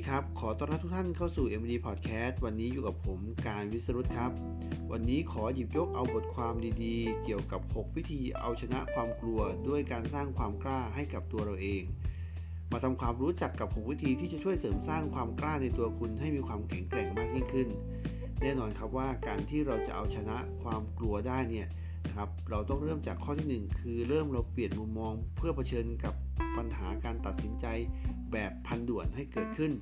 ดีครับ ขอต้อนรับทุกท่านเข้าสู่ MD Podcast วันนี้อยู่กับผมการวิสรุตครับ วันนี้ขอหยิบยกเอาบทความดีๆ เกี่ยวกับ 6 วิธีเอาชนะความกลัวด้วยการสร้างความกล้าให้กับตัวเราเอง มาทำความรู้จักกับ 6 วิธีที่จะช่วยเสริมสร้างความกล้าในตัวคุณให้มีความแข็งแกร่งมากยิ่งขึ้น แน่นอนครับว่าการที่เราจะเอาชนะความกลัวได้เนี่ย นะครับ เราต้องเริ่มจากข้อที่ 1 คือเริ่มเราเปลี่ยนมุมมองเพื่อเผชิญกับปัญหาการตัดสินใจแบบพันด่วนให้เกิดขึ้น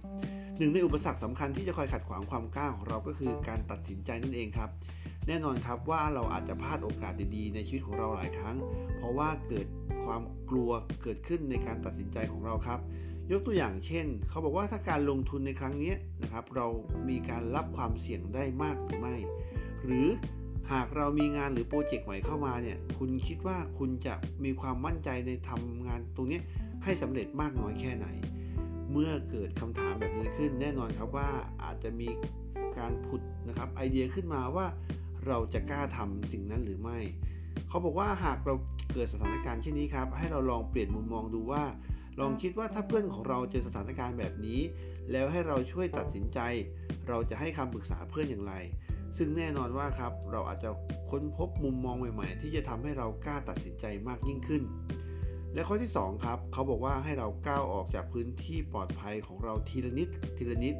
หนึ่งในอุปสรรคสำคัญที่จะคอยขัดขวางความกล้าของเราก็คือการตัดสินใจนั่นเองครับ แน่นอนครับว่าเราอาจจะพลาดโอกาสดีๆ ในชีวิตของเราหลายครั้ง เพราะว่าเกิดความกลัวเกิดขึ้นในการตัดสินใจของเราครับ ยกตัวอย่างเช่น เขาบอกว่าถ้าการลงทุนในครั้งนี้นะครับ เรามีการรับความเสี่ยงได้มากหรือไม่ หรือ หากเรามีงานหรือโปรเจกต์ใหม่เข้ามาเนี่ย คุณคิดว่าคุณจะมีความมั่นใจในทำงานตรงนี้ให้สำเร็จมากน้อยแค่ไหน เมื่อเกิดคำถามแบบนี้ขึ้น แน่นอนครับว่าอาจจะมีการผุดนะครับไอเดียขึ้นมาว่าเราจะกล้าทำสิ่งนั้นหรือไม่ เขาบอกว่าหากเราเกิดสถานการณ์เช่นนี้ครับ ให้เราลองเปลี่ยนมุมมองดูว่า ลองคิดว่าถ้าเพื่อนของเราเจอสถานการณ์แบบนี้ แล้วให้เราช่วยตัดสินใจ เราจะให้คำปรึกษาเพื่อนอย่างไร ซึ่งแน่นอนว่าครับเราอาจจะค้นพบมุมมองใหม่ๆ ที่จะทำให้เรากล้าตัดสินใจมากยิ่งขึ้น และข้อที่ 2 ครับ เขาบอกว่าให้เราก้าวออกจากพื้นที่ปลอดภัยของเราทีละนิดทีละนิด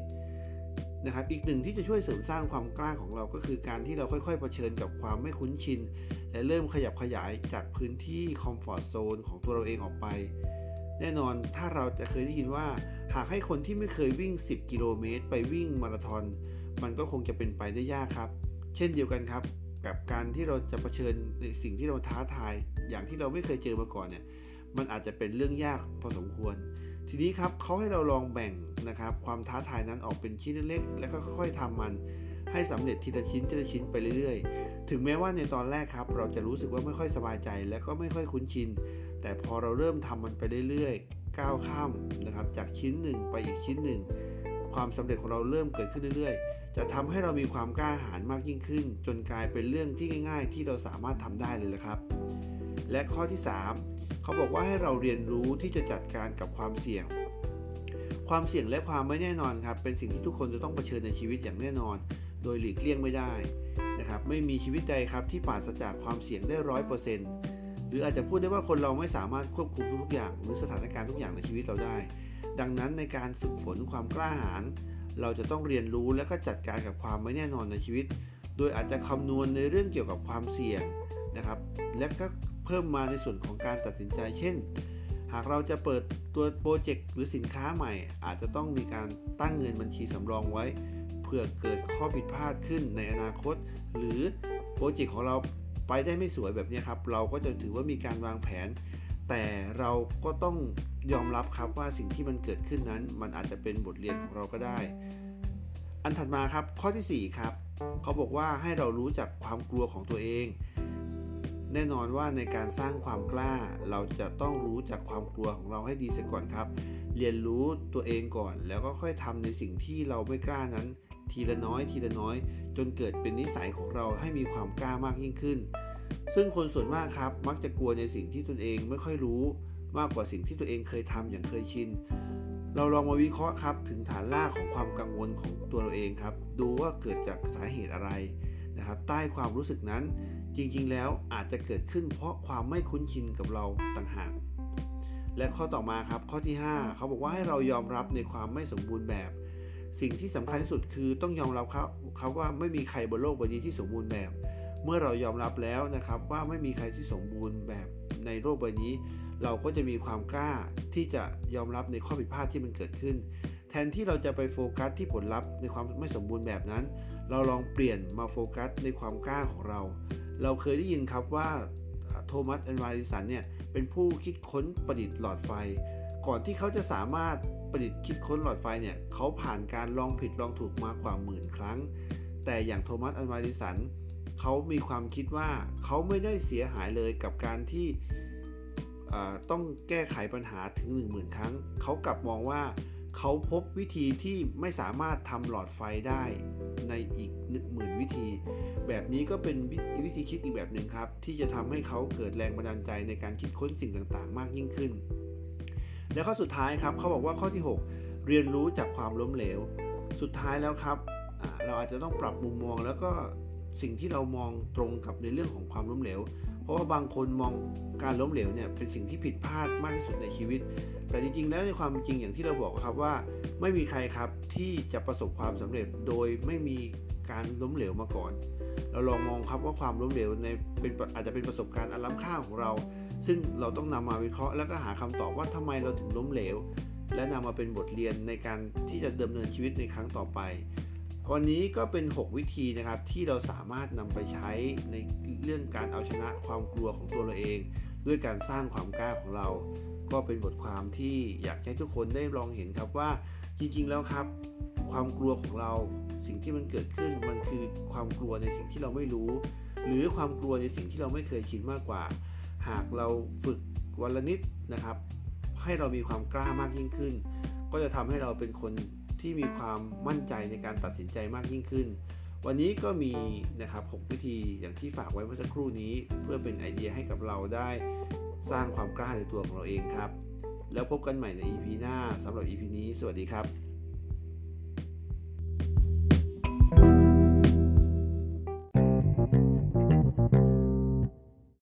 นะครับอีกหนึ่งที่จะช่วยเสริมสร้างความกล้าของเราก็คือการที่เราค่อยๆเผชิญกับความไม่คุ้นชิน และเริ่มขยับขยายจากพื้นที่คอมฟอร์ทโซนของตัวเราเองออกไป แน่นอนถ้าเราจะเคยได้ยินว่า หากให้คนที่ไม่เคยวิ่ง 10 กิโลเมตร ไปวิ่งมาราธอน มันก็คงจะเป็นไปได้ยากครับ เช่นเดียวกันครับ กับการที่เราจะเผชิญในสิ่งที่เราท้าทาย อย่างที่เราไม่เคยเจอมาก่อนเนี่ย มันอาจจะเป็นเรื่องยากพอสมควร ทีนี้ครับเขาให้เราลองแบ่งนะครับ ความท้าทายนั้นออกเป็นชิ้นเล็กๆ แล้วก็ค่อยๆทำมันให้สำเร็จทีละชิ้นทีละชิ้นไปเรื่อยๆ ถึงแม้ว่าในตอนแรกครับ เราจะรู้สึกว่าไม่ค่อยสบายใจ และก็ไม่ค่อยคุ้นชิน แต่พอเราเริ่มทำมันไปเรื่อยๆ ก้าวข้ามนะครับ จากชิ้นหนึ่งไปอีกชิ้นหนึ่ง ความสำเร็จของเราเริ่มเกิดขึ้นเรื่อยๆ จะทำให้เรามีความกล้าหาญมากยิ่งขึ้น จนกลายเป็นเรื่องที่ง่าย ๆ ที่เราสามารถทำได้เลยละครับ และข้อที่ 3 เขาบอกว่าให้เราเรียนรู้ที่จะจัดการกับความเสี่ยง ความเสี่ยงและความไม่แน่นอนครับ เป็นสิ่งที่ทุกคนจะต้องเผชิญในชีวิตอย่างแน่นอน โดยหลีกเลี่ยงไม่ได้นะครับ ไม่มีชีวิตใดครับที่ปราศจากความเสี่ยงได้ร้อยเปอร์เซ็นต์ หรืออาจจะพูดได้ว่าคนเราไม่สามารถควบคุมทุกอย่าง หรือสถานการณ์ทุกอย่างในชีวิตเราได้ ดังนั้นในการฝึกฝนความกล้าหาญเราจะต้องเรียนรู้และก็จัดการกับความไม่แน่นอนในชีวิต โดยอาจจะคำนวณในเรื่องเกี่ยวกับความเสี่ยงนะครับ และก็เพิ่มมาในส่วนของการตัดสินใจ เช่น หากเราจะเปิดตัวโปรเจกต์หรือสินค้าใหม่ อาจจะต้องมีการตั้งเงินบัญชีสำรองไว้เพื่อเกิดข้อผิดพลาดขึ้นในอนาคต หรือโปรเจกต์ของเรา ไปได้ไม่สวยแบบนี้ครับ เราก็จะถือว่ามีการวางแผน แต่เราก็ต้องยอมรับครับว่าสิ่งที่มันเกิดขึ้นนั้น มันอาจจะเป็นบทเรียนของเราก็ได้ อันถัดมาครับข้อที่ 4 ครับ เขาบอกว่าให้เรารู้จักความกลัวของตัวเอง แน่นอนว่าในการสร้างความกล้า เราจะต้องรู้จักความกลัวของเราให้ดีเสียก่อนครับ เรียนรู้ตัวเองก่อน แล้วก็ค่อยทำในสิ่งที่เราไม่กล้านั้น ทีละน้อย ทีละน้อย จนเกิดเป็นนิสัยของเราให้มีความกล้ามากยิ่งขึ้น ซึ่งคนส่วนมากครับมักจะกลัวในสิ่งที่ตนเองไม่ค่อยรู้มากกว่าสิ่งที่ตัวเองเคยทำอย่างเคยชิน เราลองมาวิเคราะห์ครับถึงฐานรากของความกังวลของตัวเราเองครับ ดูว่าเกิดจากสาเหตุอะไรนะครับ ใต้ความรู้สึกนั้นจริงๆ แล้วอาจจะเกิดขึ้นเพราะความไม่คุ้นชินกับเราต่างหาก และข้อต่อมาครับข้อที่ 5 เขาบอกว่าให้เรายอมรับในความไม่สมบูรณ์แบบ สิ่งที่สำคัญที่สุดคือต้องยอมรับเขาเขาว่าไม่มีใครบนโลกใบนี้ที่สมบูรณ์แบบ เมื่อเรายอมรับแล้วนะครับว่าไม่มีใครที่สมบูรณ์แบบในโลกใบนี้ เราก็จะมีความกล้าที่จะยอมรับในข้อผิดพลาดที่มันเกิดขึ้น แทนที่เราจะไปโฟกัสที่ผลลัพธ์ในความไม่สมบูรณ์แบบนั้น เราลองเปลี่ยนมาโฟกัสในความกล้าของเรา เราเคยได้ยินครับว่าโทมัสอัลวาเอดิสันเนี่ยเป็นผู้คิดค้นประดิษฐ์หลอดไฟ ก่อนที่เขาจะสามารถ ประดิษฐ์คิดค้นหลอดไฟเนี่ยเขาผ่านการลองผิดลองถูกมากว่าหมื่นครั้ง แต่อย่างโทมัสแอนวาริสันเขามีความคิดว่าเขาไม่ได้เสียหายเลยกับการที่ต้องแก้ไขปัญหาถึง 1 0,000 ครั้ง เขากลับมองว่าเขาพบวิธีที่ไม่สามารถทำหลอดไฟได้ในอีกหนึ่งหมื่นวิธี แบบนี้ก็เป็นวิธีคิดอีกแบบหนึ่งครับ ที่จะทำให้เขาเกิดแรงบันดาลใจในการคิดค้นสิ่งต่างๆ มากยิ่งขึ้น และข้อสุดท้ายครับเขาบอกว่าข้อที่ 6 เรียนรู้จากความล้มเหลว สุดท้ายแล้วครับเราอาจจะต้องปรับมุมมองแล้วก็สิ่งที่เรามองตรงกับในเรื่องของความล้มเหลว เพราะว่าบางคนมองการล้มเหลวเนี่ยเป็นสิ่งที่ผิดพลาดมากที่สุดในชีวิต แต่จริงๆ แล้วในความจริงอย่างที่เราบอกครับว่า ไม่มีใครครับที่จะประสบความสำเร็จโดยไม่มีการล้มเหลวมาก่อน เราลองมองครับว่าความล้มเหลวในเป็นอาจจะเป็นประสบการณ์อันล้ำค่าของเรา ซึ่งเราต้องนำมาวิเคราะห์แล้วก็หาคำตอบว่าทำไมเราถึงล้มเหลว และนำมาเป็นบทเรียนในการที่จะดำเนินชีวิตในครั้งต่อไป วันนี้ก็เป็น 6 วิธีนะครับที่เราสามารถนำไปใช้ในเรื่องการเอาชนะความกลัวของตัวเราเอง ด้วยการสร้างความกล้าของเรา ก็เป็นบทความที่อยากให้ทุกคนได้ลองเห็นครับว่าจริงๆแล้วครับ ความกลัวของเราสิ่งที่มันเกิดขึ้นมันคือความกลัวในสิ่งที่เราไม่รู้ หรือความกลัวในสิ่งที่เราไม่เคยชินมากกว่า หากเราฝึกวันละนิดนะครับ ให้เรามีความกล้ามากยิ่งขึ้น ก็จะทำให้เราเป็นคนที่มีความมั่นใจในการตัดสินใจมากยิ่งขึ้น วันนี้ก็มีนะครับ 6 วิธีอย่างที่ฝากไว้เมื่อสักครู่นี้ เพื่อเป็นไอเดียให้กับเราได้สร้างความกล้าในตัวของเราเองครับ แล้วพบกันใหม่ใน EP หน้าสำหรับ EP นี้ สวัสดีครับ